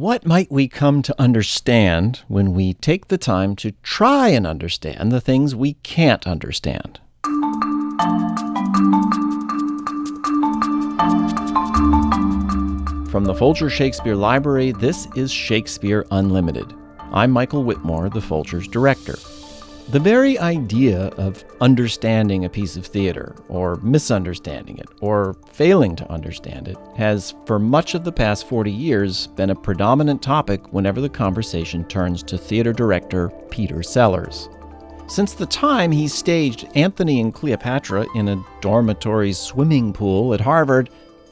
What might we come to understand when we take the time to try and understand the things we can't understand? From the Folger Shakespeare Library, this is Shakespeare Unlimited. I'm Michael Whitmore, the Folger's director. The very idea of understanding a piece of theater, or misunderstanding it, or failing to understand it, has for much of the past 40 years been a predominant topic whenever the conversation turns to theater director Peter Sellars. Since the time he staged Antony and Cleopatra in a dormitory swimming pool at Harvard,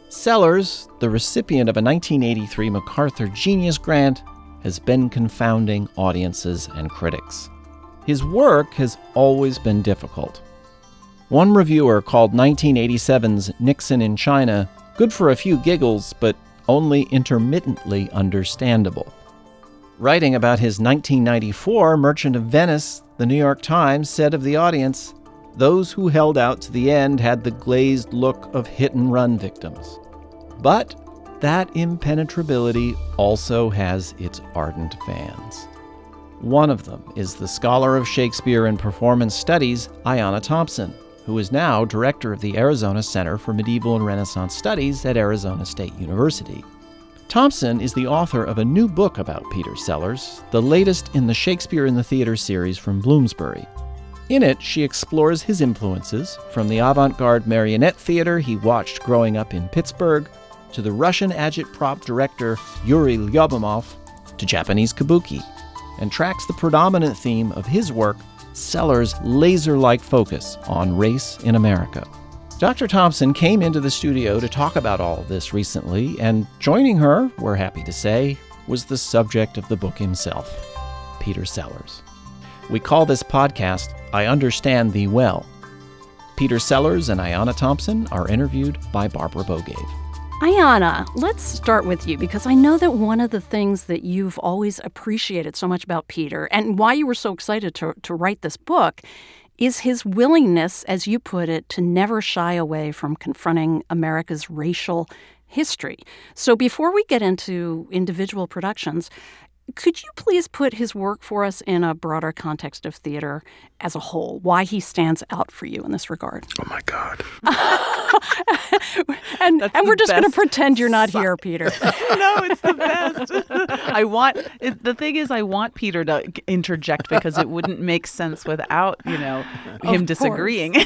Sellars, the recipient of a 1983 MacArthur Genius Grant, has been confounding audiences and critics. His work has always been difficult. One reviewer called 1987's Nixon in China good for a few giggles, but only intermittently understandable. Writing about his 1994 Merchant of Venice, the New York Times said of the audience, those who held out to the end had the glazed look of hit and run victims. But that impenetrability also has its ardent fans. One of them is the scholar of Shakespeare and Performance Studies, Ayanna Thompson, who is now director of the Arizona Center for Medieval and Renaissance Studies at Arizona State University. Thompson is the author of a new book about Peter Sellars, the latest in the Shakespeare in the Theater series from Bloomsbury. In it, she explores his influences, from the avant garde marionette theater he watched growing up in Pittsburgh, to the Russian agitprop director Yuri Lyubimov, to Japanese kabuki, and tracks the predominant theme of his work, Sellars' laser like focus on race in America. Dr. Thompson came into the studio to talk about all this recently, and joining her, we're happy to say, was the subject of the book himself, Peter Sellars. We call this podcast I Understand Thee Well. Peter Sellars and Ayanna Thompson are interviewed by Barbara Bogaev. Ayanna, let's start with you because I know that one of the things that you've always appreciated so much about Peter and why you were so excited to, to write this book is his willingness, as you put it, to never shy away from confronting America's racial history. So before we get into individual productions, could you please put his work for us in a broader context of theater as a whole? Why he stands out for you in this regard? Oh my God. and and we're just going to pretend you're not here, Peter. no, it's the best. I want it, the thing is, I want Peter to interject because it wouldn't make sense without you know him disagreeing.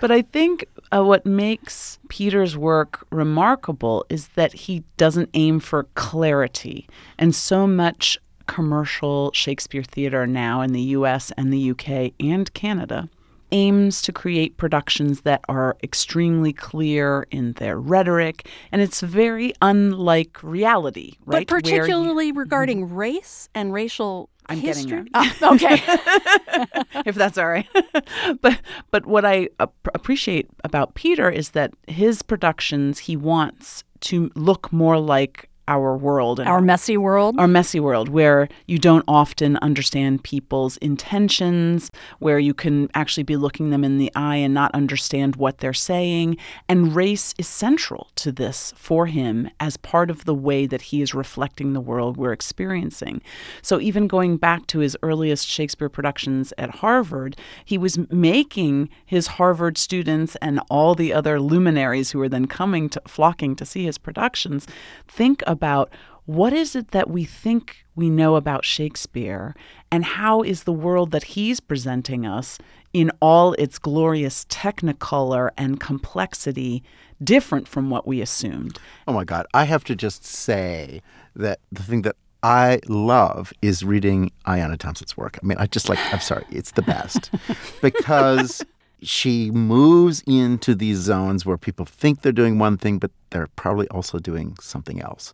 but I think uh, what makes Peter's work remarkable is that he doesn't aim for clarity, and so much commercial Shakespeare theater now in the US and the UK and Canada aims to create productions that are extremely clear in their rhetoric, and it's very unlike reality, right? But particularly you, regarding mm-hmm. race and racial I'm history? getting there. Oh, okay, if that's all right. but but what I ap- appreciate about Peter is that his productions he wants to look more like our world our messy world? our messy world where you don't often understand people's intentions where you can actually be looking them in the eye and not understand what they're saying. And race is central to this for him as part of the way that he is reflecting the world we're experiencing. So even going back to his earliest shakespeare productions at harvard he was making his harvard students and all the other luminaries who were then coming to flocking to see his productions think about about what is it that we think we know about Shakespeare and how is the world that he's presenting us in all its glorious technicolor and complexity different from what we assumed. Oh my God. I have to just say that the thing that I love is reading Ayanna Thompson's work. I mean, I just like, I'm sorry, it's the best because she moves into these zones where people think they're doing one thing, but they're probably also doing something else.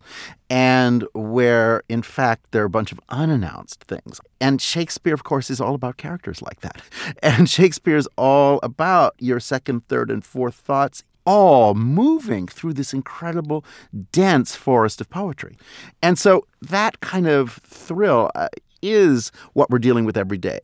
And where, in fact, there are a bunch of unannounced things. And Shakespeare, of course, is all about characters like that. And Shakespeare is all about your second, third, and fourth thoughts all moving through this incredible, dense forest of poetry. And so that kind of thrill, uh, is what we're dealing with every day.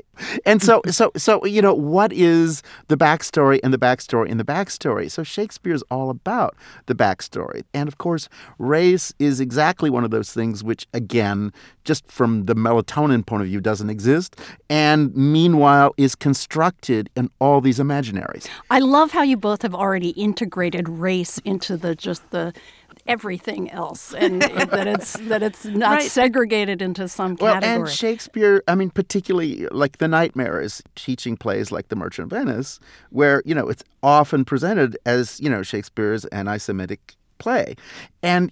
And so, so, so, you know, what is the backstory and the backstory and the backstory? So Shakespeare is all about the backstory. And of course, race is exactly one of those things which, again, just from the melanin point of view, doesn't exist. And meanwhile, is constructed in all these imaginaries. I love how you both have already integrated race into the just the everything else, and that it's that it's not Right. segregated into some Well, category. and Shakespeare, I mean, particularly like The Nightmare is teaching plays like The Merchant of Venice, where, you know, it's often presented as, you know, Shakespeare's anti Semitic play. And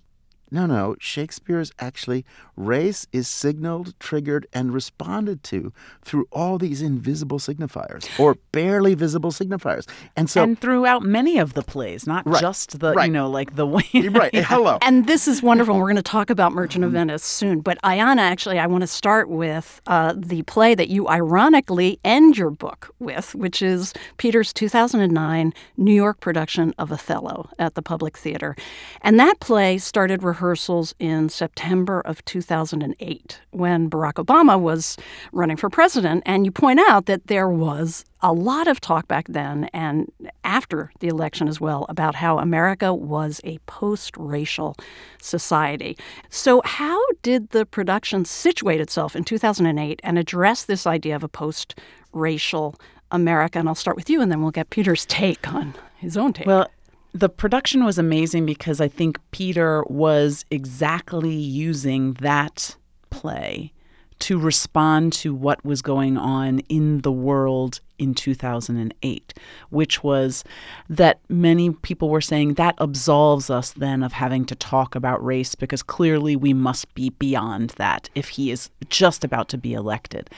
no, no, Shakespeare's actually race is signaled, triggered, and responded to through all these invisible signifiers or barely visible signifiers. And so, and throughout many of the plays, not Right. just the, Right. you know, like the way. right, hello. And this is wonderful. We're going to talk about Merchant of Venice soon. But Ayanna, actually, I want to start with uh, the play that you ironically end your book with, which is Peter's 2009 New York production of Othello at the Public Theater. And that play started rehearsals in September of 2008 when Barack Obama was running for president. And you point out that there was a lot of talk back then and after the election as well about how America was a post racial society. So, how did the production situate itself in 2008 and address this idea of a post racial America? And I'll start with you and then we'll get Peter's take on his own take. Well, the production was amazing because I think Peter was exactly using that play to respond to what was going on in the world in 2008, which was that many people were saying that absolves us then of having to talk about race because clearly we must be beyond that if he is just about to be elected.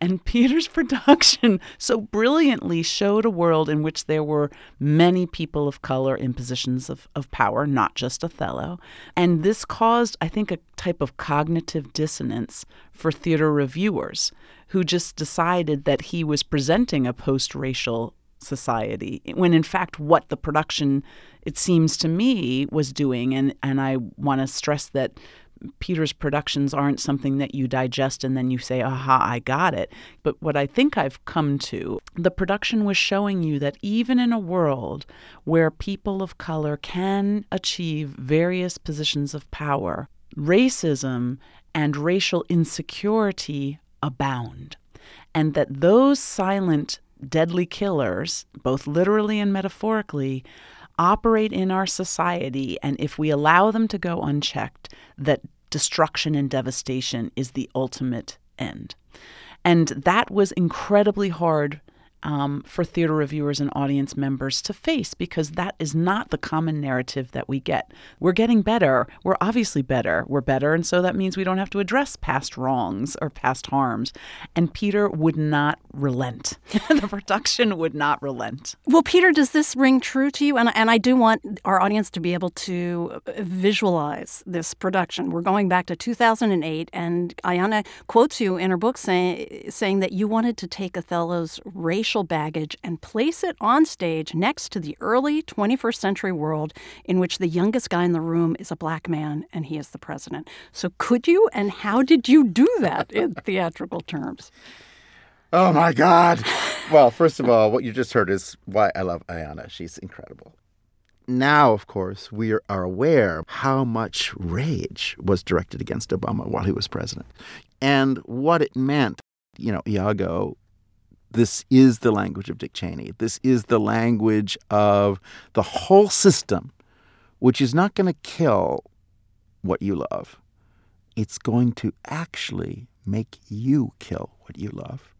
And Peter's production so brilliantly showed a world in which there were many people of color in positions of, of power, not just Othello. And this caused, I think, a type of cognitive dissonance for theater reviewers who just decided that he was presenting a post racial society when in fact what the production it seems to me was doing and and I want to stress that Peter's productions aren't something that you digest and then you say, aha, I got it. But what I think I've come to, the production was showing you that even in a world where people of color can achieve various positions of power, racism and racial insecurity abound. And that those silent, deadly killers, both literally and metaphorically, operate in our society, and if we allow them to go unchecked, that destruction and devastation is the ultimate end. And that was incredibly hard um, for theater reviewers and audience members to face because that is not the common narrative that we get. We're getting better. We're obviously better. We're better. And so that means we don't have to address past wrongs or past harms. And Peter would not relent. the production would not relent. Well, Peter, does this ring true to you? And, and I do want our audience to be able to visualize this production. We're going back to 2008, and Ayanna quotes you in her book say, saying that you wanted to take Othello's racial baggage and place it on stage next to the early 21st century world in which the youngest guy in the room is a black man and he is the president. So, could you and how did you do that in theatrical terms? Oh my God. Well, first of all, what you just heard is why I love Ayanna. She's incredible. Now, of course, we are aware how much rage was directed against Obama while he was president and what it meant. You know, Iago, this is the language of Dick Cheney. This is the language of the whole system, which is not going to kill what you love. It's going to actually make you kill what you love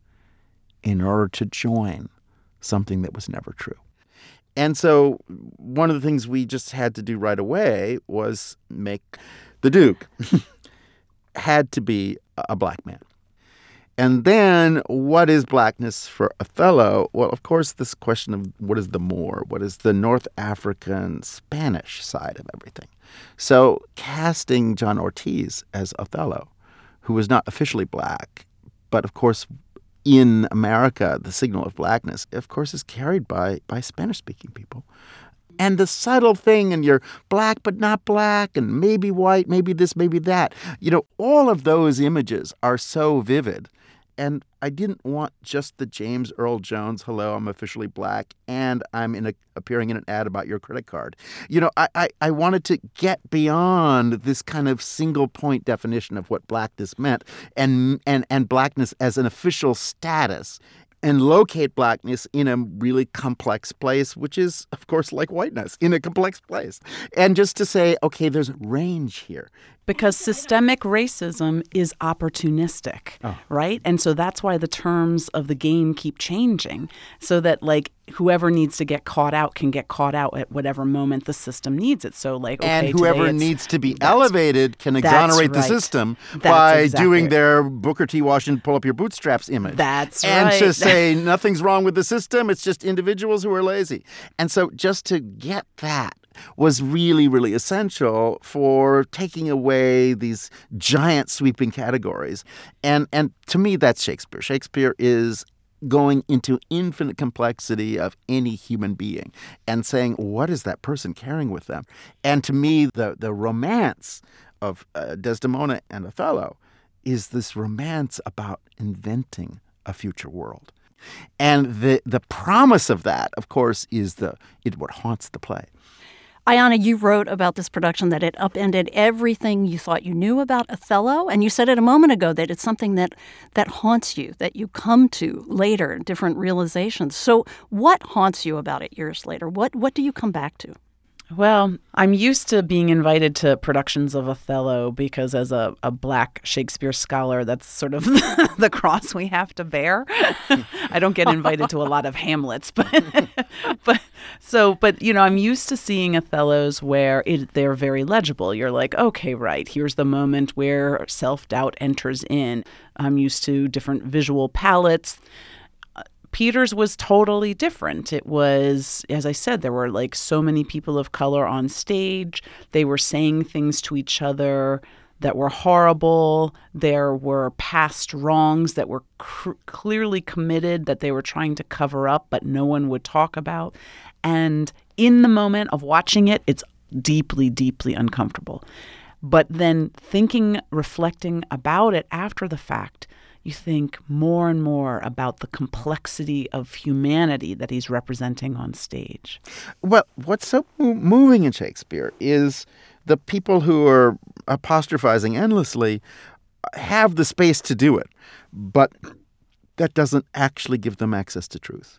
in order to join something that was never true. And so, one of the things we just had to do right away was make the Duke had to be a black man. And then, what is blackness for Othello? Well, of course, this question of what is the Moor, what is the North African Spanish side of everything. So, casting John Ortiz as Othello, who was not officially black, but of course, in America, the signal of blackness, of course, is carried by, by Spanish speaking people. and the subtle thing and you're black but not black and maybe white, maybe this, maybe that. You know, all of those images are so vivid. And I didn't want just the James Earl Jones, hello, I'm officially black, and I'm in a, appearing in an ad about your credit card. You know, I, I, I wanted to get beyond this kind of single point definition of what blackness meant and, and, and blackness as an official status and locate blackness in a really complex place, which is, of course, like whiteness in a complex place. And just to say, okay, there's range here. Because systemic racism is opportunistic, oh. right? And so that's why the terms of the game keep changing so that, like, whoever needs to get caught out can get caught out at whatever moment the system needs it. So, like, okay, and whoever needs to be elevated can exonerate right. the system that's by exactly doing their Booker T. Washington pull up your bootstraps image. That's and right. And to say nothing's wrong with the system, it's just individuals who are lazy. And so, just to get that was really, really essential for taking away these giant sweeping categories. And and to me that's Shakespeare. Shakespeare is going into infinite complexity of any human being and saying what is that person carrying with them? And to me the the romance of uh, Desdemona and Othello is this romance about inventing a future world. And the the promise of that of course is the it what haunts the play Ayanna, you wrote about this production that it upended everything you thought you knew about Othello, and you said it a moment ago that it's something that that haunts you, that you come to later, different realizations. So, what haunts you about it years later? What what do you come back to? Well, I'm used to being invited to productions of Othello because, as a, a black Shakespeare scholar, that's sort of the cross we have to bear. I don't get invited to a lot of Hamlets, but but so but you know, I'm used to seeing Othellos where it, they're very legible. You're like, okay, right, here's the moment where self doubt enters in. I'm used to different visual palettes. Peter's was totally different. It was, as I said, there were like so many people of color on stage. They were saying things to each other that were horrible. There were past wrongs that were cr- clearly committed that they were trying to cover up, but no one would talk about. And in the moment of watching it, it's deeply, deeply uncomfortable. But then thinking, reflecting about it after the fact, you think more and more about the complexity of humanity that he's representing on stage. Well, what's so moving in Shakespeare is the people who are apostrophizing endlessly have the space to do it, but that doesn't actually give them access to truth.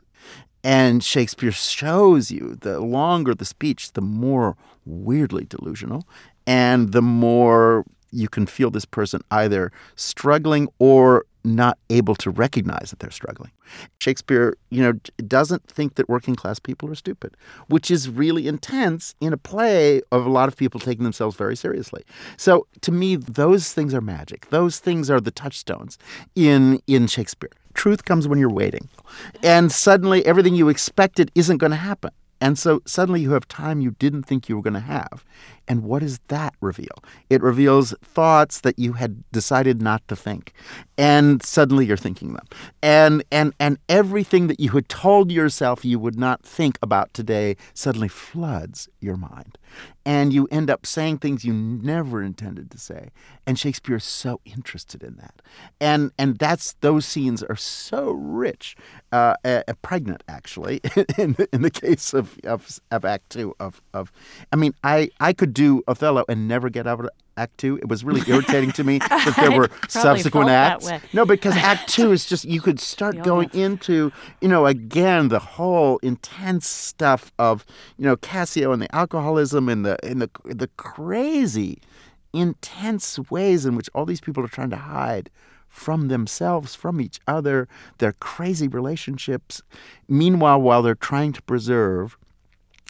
And Shakespeare shows you the longer the speech, the more weirdly delusional and the more you can feel this person either struggling or not able to recognize that they're struggling. Shakespeare, you know, doesn't think that working class people are stupid, which is really intense in a play of a lot of people taking themselves very seriously. So to me, those things are magic. Those things are the touchstones in in Shakespeare. Truth comes when you're waiting. And suddenly everything you expected isn't going to happen. And so suddenly you have time you didn't think you were going to have. And what does that reveal? It reveals thoughts that you had decided not to think. And suddenly you're thinking them. And and and everything that you had told yourself you would not think about today suddenly floods your mind. And you end up saying things you never intended to say. And Shakespeare is so interested in that. And and that's those scenes are so rich, uh, uh, pregnant actually, in, in the case of, of, of Act Two of, of I mean I I could do Othello and never get out of Act Two. It was really irritating to me that there were subsequent acts. No, because Act Two is just you could start going into you know again the whole intense stuff of you know Cassio and the alcoholism and the and the the crazy intense ways in which all these people are trying to hide from themselves, from each other, their crazy relationships. Meanwhile, while they're trying to preserve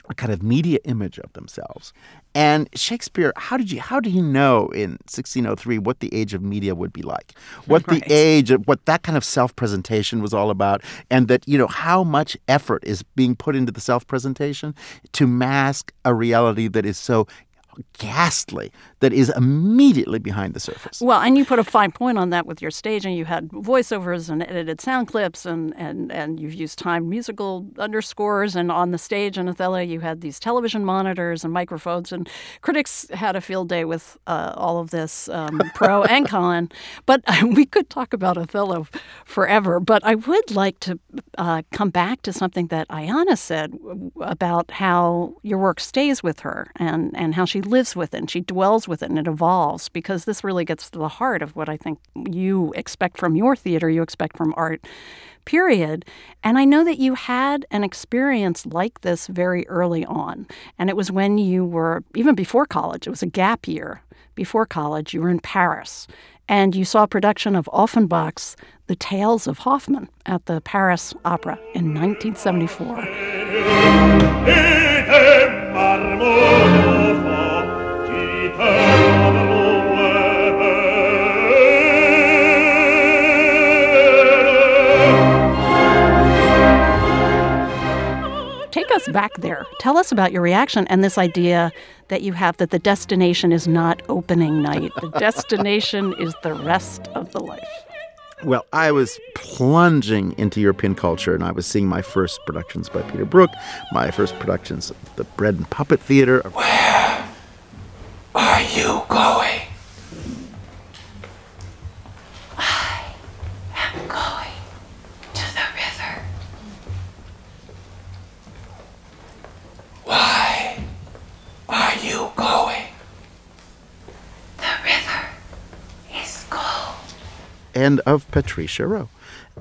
a kind of media image of themselves. And Shakespeare, how did you how did he know in 1603 what the age of media would be like? What right. the age of what that kind of self-presentation was all about and that you know how much effort is being put into the self-presentation to mask a reality that is so ghastly that is immediately behind the surface. Well, and you put a fine point on that with your staging. You had voiceovers and edited sound clips, and, and, and you've used timed musical underscores. And on the stage in Othello, you had these television monitors and microphones. And critics had a field day with uh, all of this, um, pro and con. But we could talk about Othello forever. But I would like to uh, come back to something that Ayanna said about how your work stays with her and, and how lives with it and she dwells with it and it evolves because this really gets to the heart of what I think you expect from your theater, you expect from art, period. And I know that you had an experience like this very early on. And it was when you were, even before college, it was a gap year before college, you were in Paris. And you saw a production of Offenbach's The Tales of Hoffmann at the Paris Opera in 1974. Us back there. Tell us about your reaction and this idea that you have that the destination is not opening night. The destination is the rest of the life. Well, I was plunging into European culture and I was seeing my first productions by Peter Brook, my first productions of the Bread and Puppet Theater. Where are you going? And of Patrice Chéreau.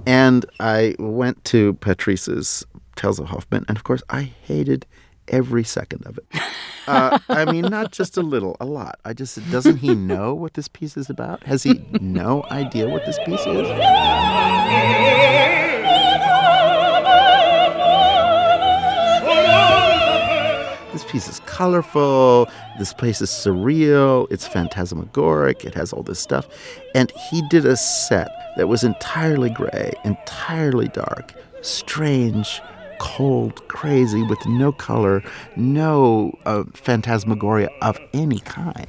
And I went to Patrice's Tales of Hoffmann, and of course, I hated every second of it. Uh, I mean, not just a little, a lot. I just doesn't he know what this piece is about? Has he no idea what this piece is? This piece is colorful. This place is surreal. It's phantasmagoric. It has all this stuff. And he did a set that was entirely gray, entirely dark, strange, cold, crazy, with no color, no uh, phantasmagoria of any kind.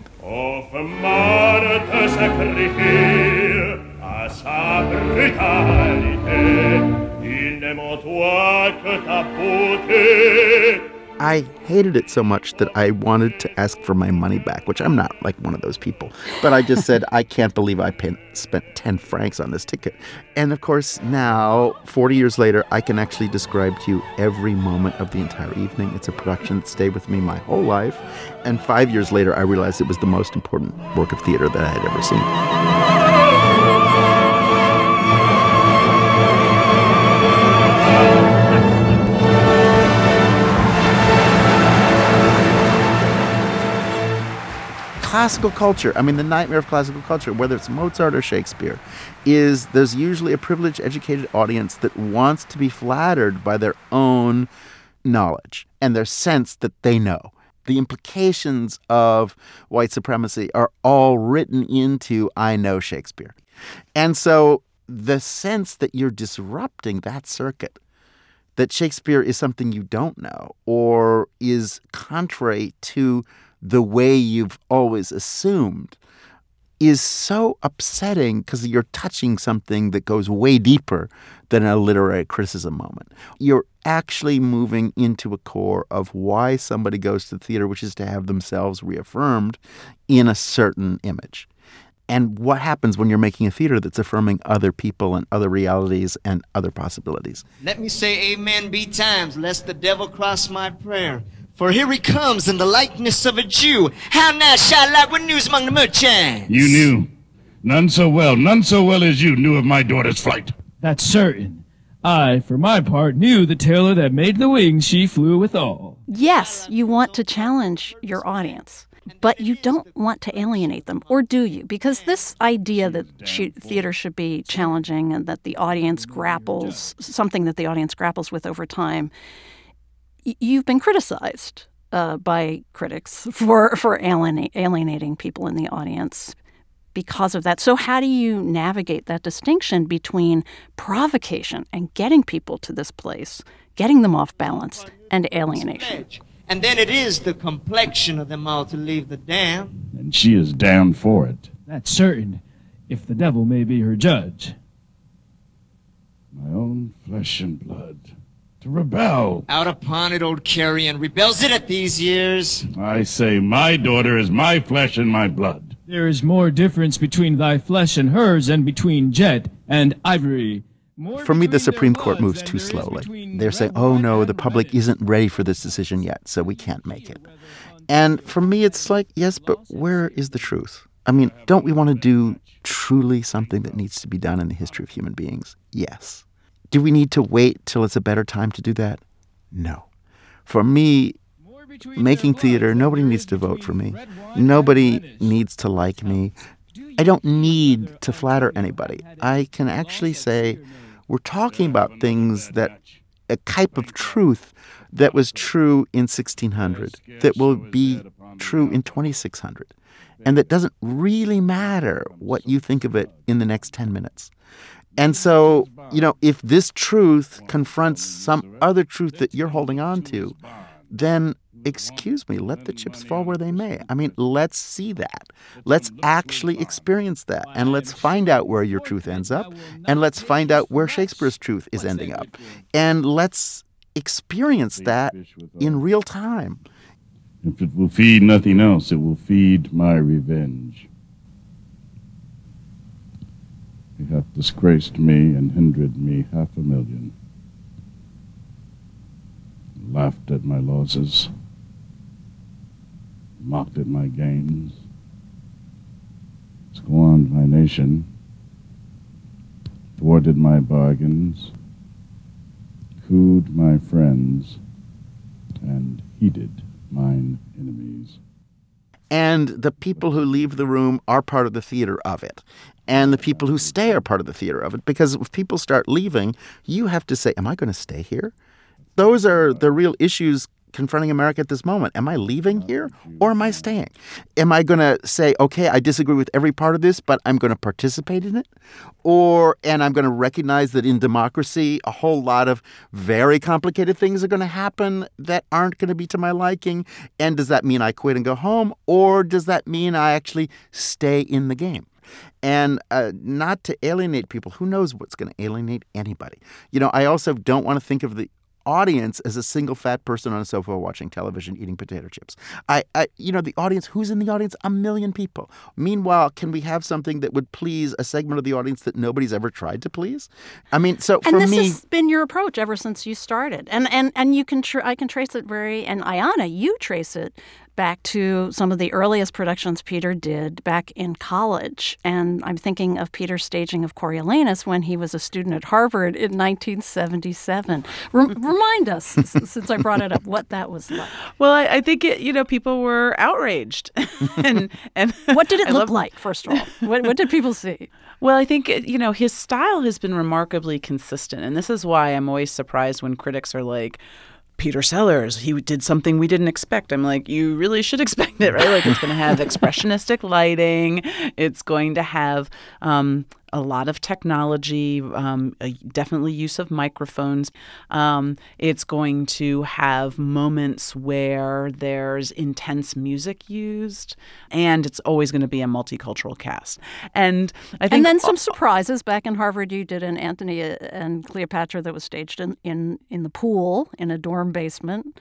I hated it so much that I wanted to ask for my money back, which I'm not like one of those people. But I just said, I can't believe I pay, spent 10 francs on this ticket. And of course, now, 40 years later, I can actually describe to you every moment of the entire evening. It's a production that stayed with me my whole life. And five years later, I realized it was the most important work of theater that I had ever seen. Classical culture, I mean, the nightmare of classical culture, whether it's Mozart or Shakespeare, is there's usually a privileged, educated audience that wants to be flattered by their own knowledge and their sense that they know. The implications of white supremacy are all written into I know Shakespeare. And so the sense that you're disrupting that circuit, that Shakespeare is something you don't know or is contrary to the way you've always assumed is so upsetting because you're touching something that goes way deeper than a literary criticism moment. You're actually moving into a core of why somebody goes to the theater, which is to have themselves reaffirmed in a certain image. And what happens when you're making a theater that's affirming other people and other realities and other possibilities? Let me say amen be times, lest the devil cross my prayer. For here he comes in the likeness of a Jew. How now, shall I what news among the merchants? You knew. None so well, none so well as you knew of my daughter's flight. That's certain. I, for my part, knew the tailor that made the wings she flew withal. Yes, you want to challenge your audience, but you don't want to alienate them, or do you? Because this idea that theater should be challenging and that the audience grapples, something that the audience grapples with over time, you've been criticized uh, by critics for for alienating people in the audience because of that. So how do you navigate that distinction between provocation and getting people to this place, getting them off balance, and alienation? And then it is the complexion of them all to leave the dam. And she is damned for it. That's certain, if the devil may be her judge. My own flesh and blood. To rebel. Out upon it, old Carrion rebels it at these years. I say my daughter is my flesh and my blood. There is more difference between thy flesh and hers than between jet and ivory. More For me, the Supreme Court moves too slowly. They're saying, oh no, the public red." isn't ready for this decision yet, so we can't make it. And for me, it's like, yes, but where is the truth? I mean, don't we want to do truly something that needs to be done in the history of human beings? Yes. Do we need to wait till it's a better time to do that? No. For me, making theater, nobody needs to vote for me. Nobody needs to like me. I don't need to flatter anybody. I can actually say we're talking about things that a type of truth that was true in 1600 that will be true in 2600 and that doesn't really matter what you think of it in the next 10 minutes. And so, you know, if this truth confronts some other truth that you're holding on to, then excuse me, let the chips fall where they may. I mean, let's see that. Let's actually experience that. And let's find out where your truth ends up. And let's find out where Shakespeare's truth is ending up. And let's experience that in real time. If it will feed nothing else, it will feed my revenge. He hath disgraced me and hindered me half a million. Laughed at my losses, mocked at my gains, scorned my nation, thwarted my bargains, cooed my friends, and heeded mine enemies. And the people who leave the room are part of the theater of it. And the people who stay are part of the theater of it. Because if people start leaving, you have to say, Am I going to stay here? Those are the real issues confronting America at this moment. Am I leaving here or am I staying? Am I going to say, okay, I disagree with every part of this, but I'm going to participate in it? Or, and I'm going to recognize that in democracy, a whole lot of very complicated things are going to happen that aren't going to be to my liking. And does that mean I quit and go home? Or does that mean I actually stay in the game? And uh, not to alienate people. Who knows what's going to alienate anybody? You know, I also don't want to think of the audience as a single fat person on a sofa watching television eating potato chips. I, I you know, the audience, who's in the audience? A million people. Meanwhile, can we have something that would please a segment of the audience that nobody's ever tried to please? I mean, so and for this me, this has been your approach ever since you started, and and and you can tr- I can trace it very and Ayanna, you trace it back to some of the earliest productions Peter did back in college, and I'm thinking of Peter's staging of Coriolanus when he was a student at Harvard in 1977. Rem- remind us, since I brought it up, what that was like. Well, I, I think it, you know people were outraged, and and What did it I look love- like? First of all, what, what did people see? Well, I think you know his style has been remarkably consistent, and this is why I'm always surprised when critics are like. Peter Sellars, he did something we didn't expect. I'm like, you really should expect it, right? Like, it's going to have expressionistic lighting. It's going to have um, a lot of technology, um, a, definitely use of microphones. Um, it's going to have moments where there's intense music used, and it's always going to be a multicultural cast. And I think And then some surprises. Back in Harvard, you did an Antony and Cleopatra that was staged in, in, in the pool in a dorm basement.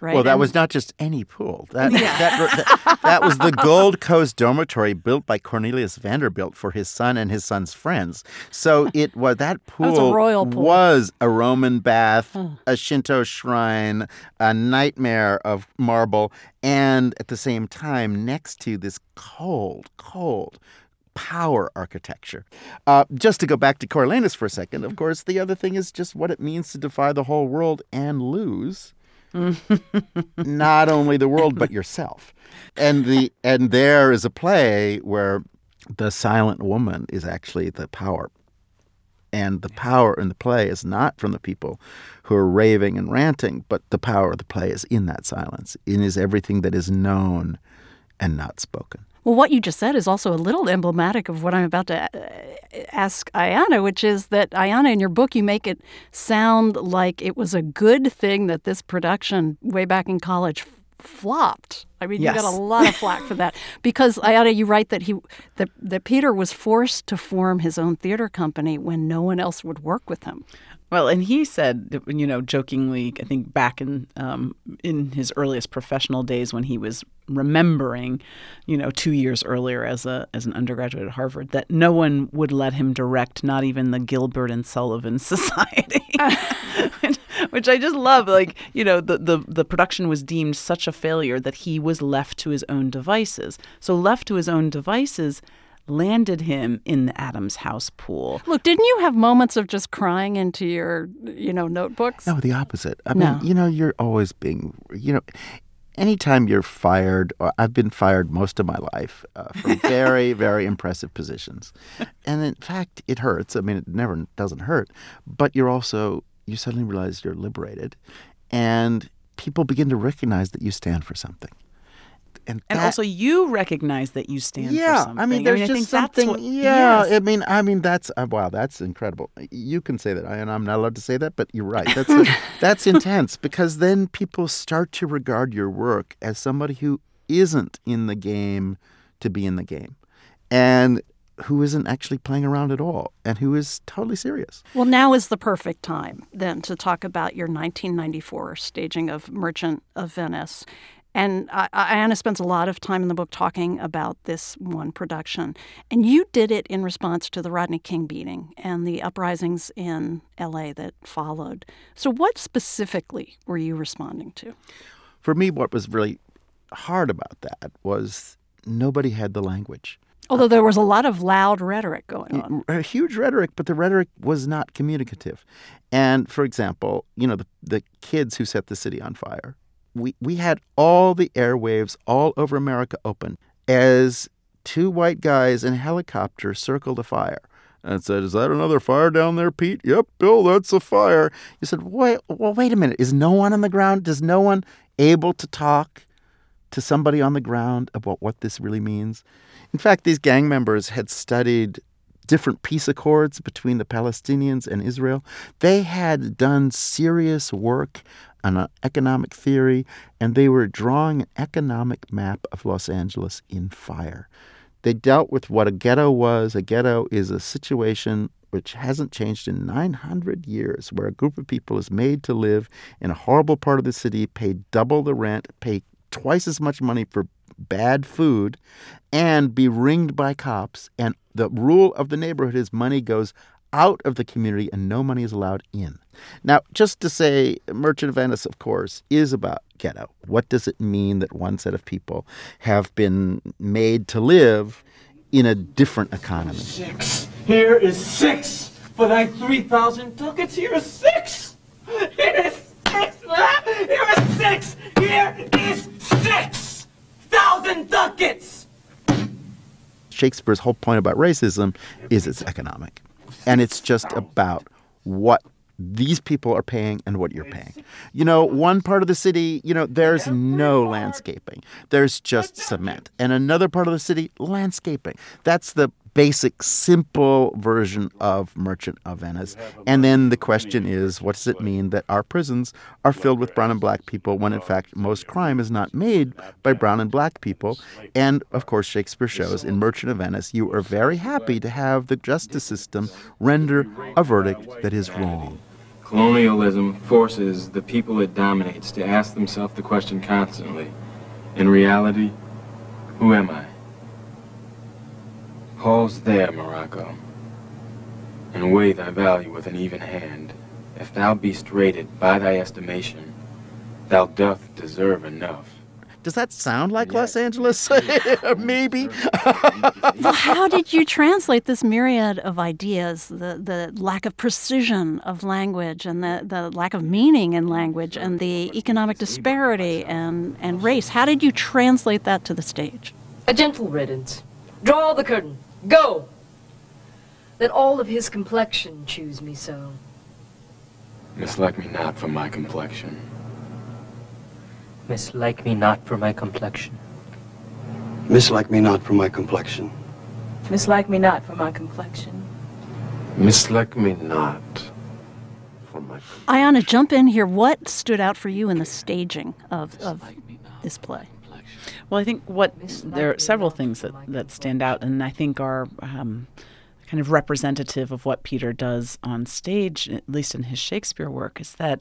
Right? Well, that And- was not just any pool. That, that, that, that was the Gold Coast dormitory built by Cornelius Vanderbilt for his son and his son's friends. So it was that pool was a royal pool. was a Roman bath, a Shinto shrine, a nightmare of marble, and at the same time next to this cold, cold power architecture. Uh, just to go back to Coriolanus for a second, of course, the other thing is just what it means to defy the whole world and lose not only the world but yourself. And the and there is a play where the silent woman is actually the power. And the power in the play is not from the people who are raving and ranting, but the power of the play is in that silence. in is everything that is known and not spoken. Well, what you just said is also a little emblematic of what I'm about to uh, ask Ayanna, which is that Ayanna, in your book, you make it sound like it was a good thing that this production, way back in college, flopped. I mean, Yes. you got a lot of flack for that because Ayanna, you write that he that that Peter was forced to form his own theater company when no one else would work with him. Well, and he said, you know, jokingly, I think back in um, in his earliest professional days when he was remembering, you know, two years earlier as a as an undergraduate at Harvard, that no one would let him direct, not even the Gilbert and Sullivan Society, which, which I just love. Like, you know, the, the the production was deemed such a failure that he was left to his own devices. So left to his own devices landed him in the Adams House pool. Look, didn't you have moments of just crying into your, you know, notebooks? No, the opposite. I No. mean, you know, you're always being, you know, anytime you're fired, or I've been fired most of my life uh, from very, very impressive positions. And in fact, it hurts. I mean, it never doesn't hurt, but you're also, you suddenly realize you're liberated and people begin to recognize that you stand for something. And, And that- also, you recognize that you stand yeah, for something. I mean, there's I just think that's something. what- yeah, yes. I mean, I mean, that's uh, wow, that's incredible. You can say that, and I'm not allowed to say that, but you're right. That's uh, that's intense because then people start to regard your work as somebody who isn't in the game to be in the game, and who isn't actually playing around at all, and who is totally serious. Well, now is the perfect time then to talk about your 1994 staging of Merchant of Venice. And I, I- Anna spends a lot of time in the book talking about this one production. And you did it in response to the Rodney King beating and the uprisings in LA that followed. So, what specifically were you responding to? For me, what was really hard about that was nobody had the language. Although there was a lot of loud rhetoric going on. a huge rhetoric, but the rhetoric was not communicative. And for example, you know, the, the kids who set the city on fire, we, we had all the airwaves all over America open as two white guys in a helicopter circled a fire and said, Is that another fire down there, Pete? Yep, Bill, that's a fire. You said, Wait, well, wait a minute. Is no one on the ground? Does no one able to talk to somebody on the ground about what this really means? In fact, these gang members had studied different peace accords between the Palestinians and Israel. They had done serious work an uh, economic theory, and they were drawing an economic map of Los Angeles in fire. They dealt with what a ghetto was. A ghetto is a situation which hasn't changed in 900 years, where a group of people is made to live in a horrible part of the city, pay double the rent, pay twice as much money for bad food, and be ringed by cops. And the rule of the neighborhood is money goes out of the community and no money is allowed in. Now, just to say, Merchant of Venice, of course, is about ghetto. What does it mean that one set of people have been made to live in a different economy? Six. Here is six. For thy 3,000 ducats, here is six. Here is six. Here is six. Here is six thousand ducats. Shakespeare's whole point about racism is it's economic. And it's just about what these people are paying and what you're paying. You know, one part of the city, you know, there's no landscaping. There's just cement. And another part of the city, landscaping. That's the basic, simple version of Merchant of Venice. And then the question is, what does it mean that our prisons are filled with brown and black people when in fact most crime is not made by brown and black people? And of course, Shakespeare shows in Merchant of Venice, you are very happy to have the justice system render a verdict that is wrong. Colonialism forces the people it dominates to ask themselves the question constantly In reality, who am I? Pause there, Morocco, and weigh thy value with an even hand. If thou beest rated by thy estimation, thou doth deserve enough. Does that sound like Los Angeles? Maybe. well, how did you translate this myriad of ideas, the, the lack of precision of language and the, the lack of meaning in language and the economic disparity and, and race? How did you translate that to the stage? A gentle riddance. Draw the curtain. Go! Let all of his complexion choose me so. Mislike me not for my complexion. Mislike me not for my complexion. Mislike me not for my complexion. Mislike me not for my complexion. Mislike me not for my. Ayanna, jump in here. What stood out for you in the staging of, of this play? Well, I think what there are several things that, that stand out, and I think are um, kind of representative of what Peter does on stage, at least in his Shakespeare work, is that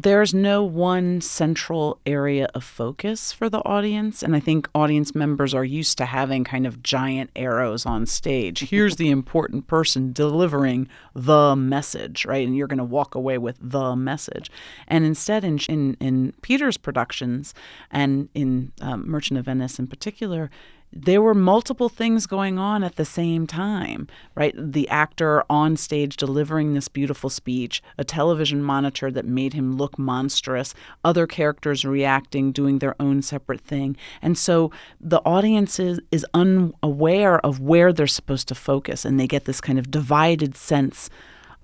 there's no one central area of focus for the audience. And I think audience members are used to having kind of giant arrows on stage. Here's the important person delivering the message, right? And you're going to walk away with the message. And instead, in, in, in Peter's productions and in um, Merchant of Venice in particular, there were multiple things going on at the same time, right? The actor on stage delivering this beautiful speech, a television monitor that made him look monstrous, other characters reacting, doing their own separate thing. And so the audience is, is unaware of where they're supposed to focus, and they get this kind of divided sense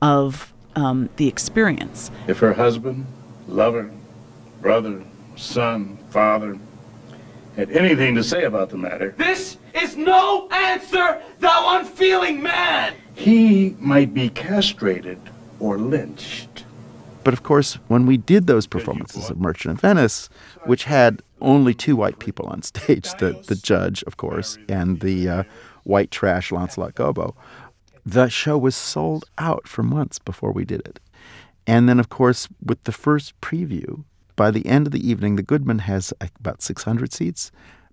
of um, the experience. If her husband, lover, brother, son, father, had anything to say about the matter, This is no answer, thou unfeeling man! he might be castrated or lynched. But of course, when we did those performances of Merchant of Venice, which had only two white people on stage, the, the judge, of course, and the uh, white trash Lancelot Gobbo, the show was sold out for months before we did it. And then, of course, with the first preview, by the end of the evening, the Goodman has about 600 seats.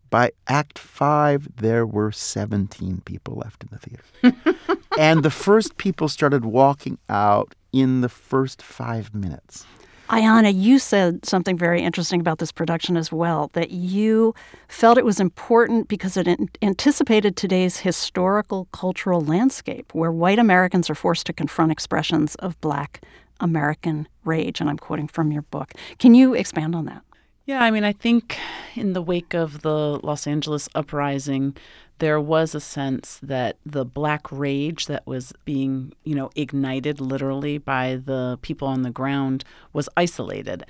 By Act Five, there were 17 people left in the theater. and the first people started walking out in the first five minutes. Ayanna, you said something very interesting about this production as well that you felt it was important because it anticipated today's historical cultural landscape where white Americans are forced to confront expressions of black American rage. And I'm quoting from your book. Can you expand on that? Yeah, I mean, I think in the wake of the Los Angeles uprising, there was a sense that the black rage that was being, you know, ignited literally by the people on the ground was isolated.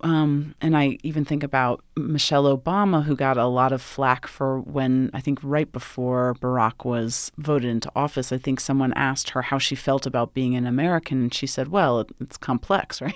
Um, and I even think about Michelle Obama, who got a lot of flack for when I think right before Barack was voted into office. I think someone asked her how she felt about being an American, and she said, "Well, it's complex, right?"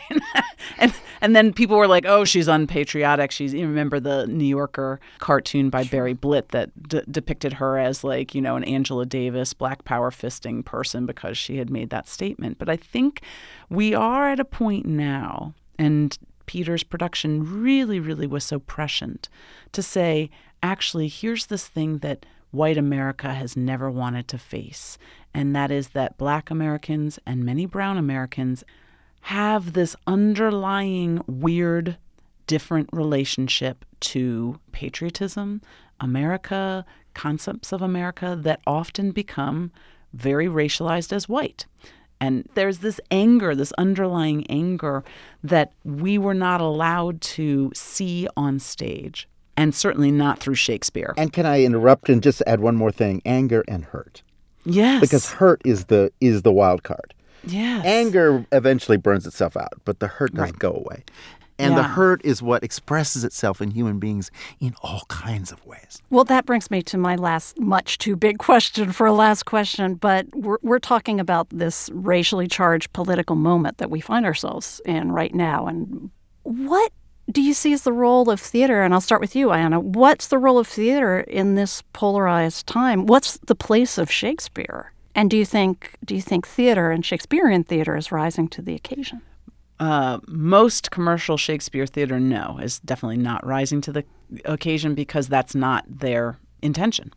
and and then people were like, "Oh, she's unpatriotic." She's you remember the New Yorker cartoon by Barry Blitt that d- depicted her as like you know an Angela Davis black power fisting person because she had made that statement. But I think we are at a point now, and Peter's production really, really was so prescient to say, actually, here's this thing that white America has never wanted to face, and that is that black Americans and many brown Americans have this underlying weird, different relationship to patriotism, America, concepts of America that often become very racialized as white. And there's this anger, this underlying anger that we were not allowed to see on stage, and certainly not through Shakespeare. And can I interrupt and just add one more thing? Anger and hurt. Yes. Because hurt is the is the wild card. Yes. Anger eventually burns itself out, but the hurt doesn't Right. go away. And the hurt is what expresses itself in human beings in all kinds of ways. Well, that brings me to my last, much too big question for a last question. But we're, we're talking about this racially charged political moment that we find ourselves in right now. And what do you see as the role of theater? And I'll start with you, Ayanna. What's the role of theater in this polarized time? What's the place of Shakespeare? And do you think do you think theater and Shakespearean theater is rising to the occasion? Uh, most commercial Shakespeare theater, no, is definitely not rising to the occasion because that's not their intention.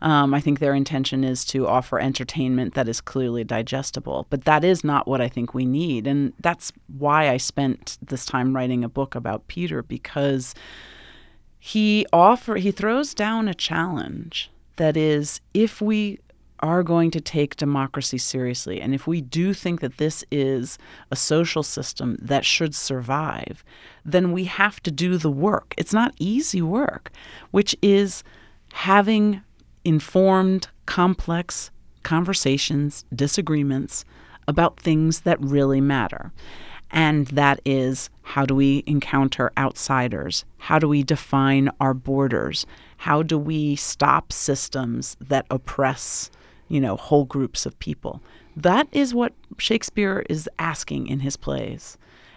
Um, I think their intention is to offer entertainment that is clearly digestible, but that is not what I think we need. And that's why I spent this time writing a book about Peter because he offer he throws down a challenge that is if we are going to take democracy seriously and if we do think that this is a social system that should survive then we have to do the work it's not easy work which is having informed complex conversations disagreements about things that really matter and that is how do we encounter outsiders? How do we define our borders? How do we stop systems that oppress, you know, whole groups of people? That is what Shakespeare is asking in his plays.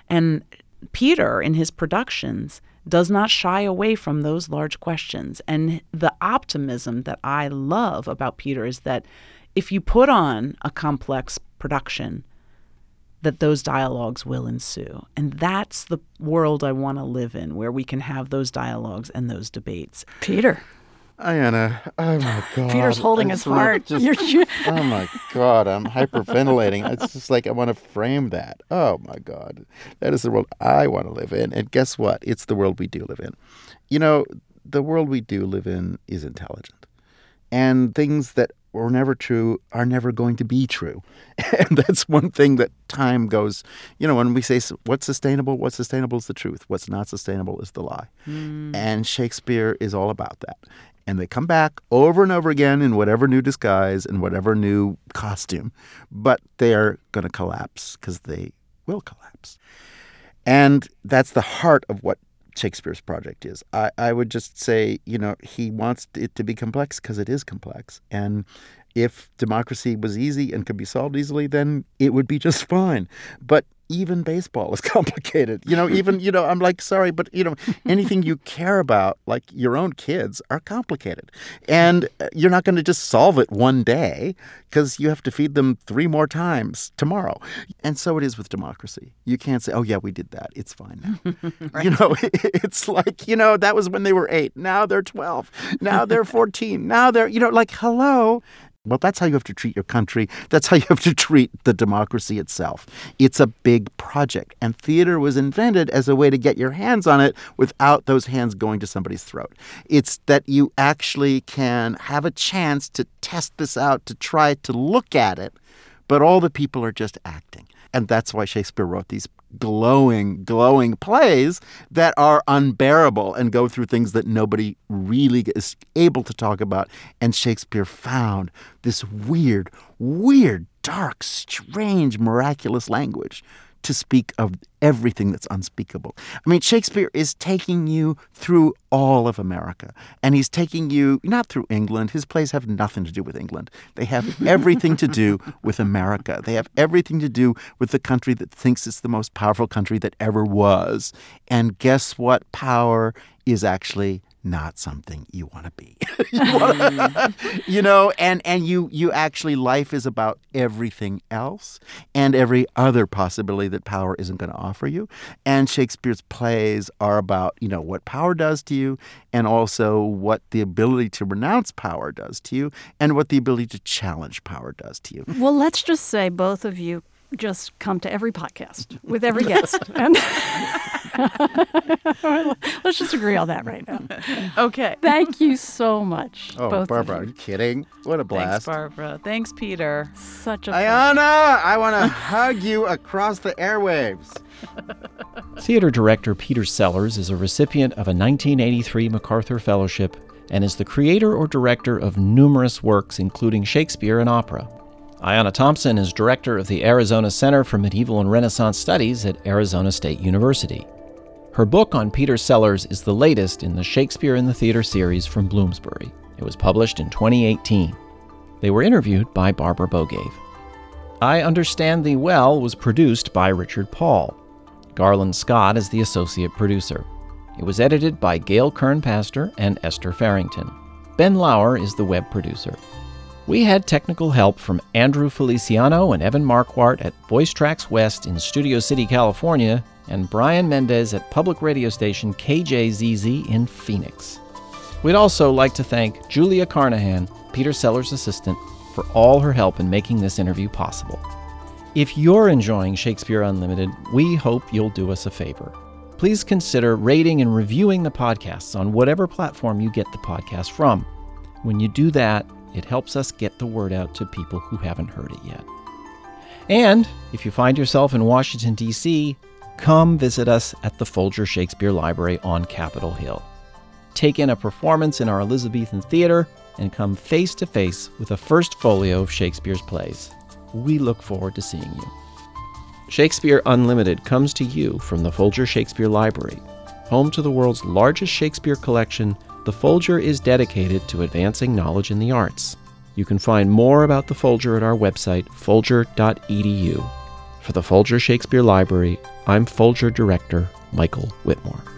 And Peter, in his productions, does not shy away from those large questions. And the optimism that I love about Peter is that if you put on a complex production, that those dialogues will ensue. And that's the world I want to live in, where we can have those dialogues and those debates. Peter. Ayanna, oh my god. Peter's holding his like heart. just- oh my god, I'm hyperventilating. It's just like I want to frame that. Oh my god. That is the world I want to live in. And guess what? It's the world we do live in. You know, the world we do live in is intelligent. And things that were never true are never going to be true. And that's one thing that time goes, you know, when we say what's sustainable, what's sustainable is the truth. What's not sustainable is the lie. Hmm. And Shakespeare is all about that. And they come back over and over again in whatever new disguise and whatever new costume, but they're going to collapse because they will collapse. And that's the heart of what Shakespeare's project is. I, I would just say, you know, he wants it to be complex because it is complex. And if democracy was easy and could be solved easily, then it would be just fine. But even baseball is complicated. You know, even, you know, I'm like, sorry, but, you know, anything you care about, like your own kids, are complicated. And uh, you're not going to just solve it one day because you have to feed them three more times tomorrow. And so it is with democracy. You can't say, oh, yeah, we did that. It's fine now. You know, it's like, you know, that was when they were eight. Now they're 12. Now they're 14. Now they're, you know, like, hello. Well, that's how you have to treat your country. That's how you have to treat the democracy itself. It's a big project. And theater was invented as a way to get your hands on it without those hands going to somebody's throat. It's that you actually can have a chance to test this out, to try to look at it, but all the people are just acting. And that's why Shakespeare wrote these glowing, glowing plays that are unbearable and go through things that nobody really is able to talk about. And Shakespeare found this weird, weird, dark, strange, miraculous language to speak of everything that's unspeakable. I mean, Shakespeare is taking you through all of America, and he's taking you not through England. His plays have nothing to do with England. They have everything to do with America. They have everything to do with the country that thinks it's the most powerful country that ever was. And guess what? Power is actually not something you want to be. you, wanna- you know, and and you you actually life is about everything else and every other possibility that power isn't going to offer you. And Shakespeare's plays are about, you know, what power does to you and also what the ability to renounce power does to you and what the ability to challenge power does to you. Well, let's just say both of you just come to every podcast with every guest. and let's just agree on that right now. Okay. Thank you so much. Oh, both Barbara, are you kidding? What a blast. Thanks, Barbara. Thanks, Peter. Such a Ayanna, I want to hug you across the airwaves. Theater director Peter Sellars is a recipient of a 1983 MacArthur Fellowship and is the creator or director of numerous works, including Shakespeare and opera. Ayanna Thompson is director of the Arizona Center for Medieval and Renaissance Studies at Arizona State University. Her book on Peter Sellars is the latest in the Shakespeare in the Theater series from Bloomsbury. It was published in 2018. They were interviewed by Barbara Bogaev. I Understand Thee Well was produced by Richard Paul. Garland Scott is the associate producer. It was edited by Gail Kern-Paster and Esther Ferington. Ben Lauer is the web producer. We had technical help from Andrew Feliciano and Evan Marquardt at Voice Tracks West in Studio City, California, and Brian Mendez at public radio station KJZZ in Phoenix. We'd also like to thank Julia Carnahan, Peter Sellars' assistant, for all her help in making this interview possible. If you're enjoying Shakespeare Unlimited, we hope you'll do us a favor. Please consider rating and reviewing the podcasts on whatever platform you get the podcast from. When you do that, it helps us get the word out to people who haven't heard it yet. And if you find yourself in Washington, D.C., come visit us at the Folger Shakespeare Library on Capitol Hill. Take in a performance in our Elizabethan theater and come face to face with a first folio of Shakespeare's plays. We look forward to seeing you. Shakespeare Unlimited comes to you from the Folger Shakespeare Library, home to the world's largest Shakespeare collection the Folger is dedicated to advancing knowledge in the arts. You can find more about the Folger at our website, folger.edu. For the Folger Shakespeare Library, I'm Folger Director Michael Witmore.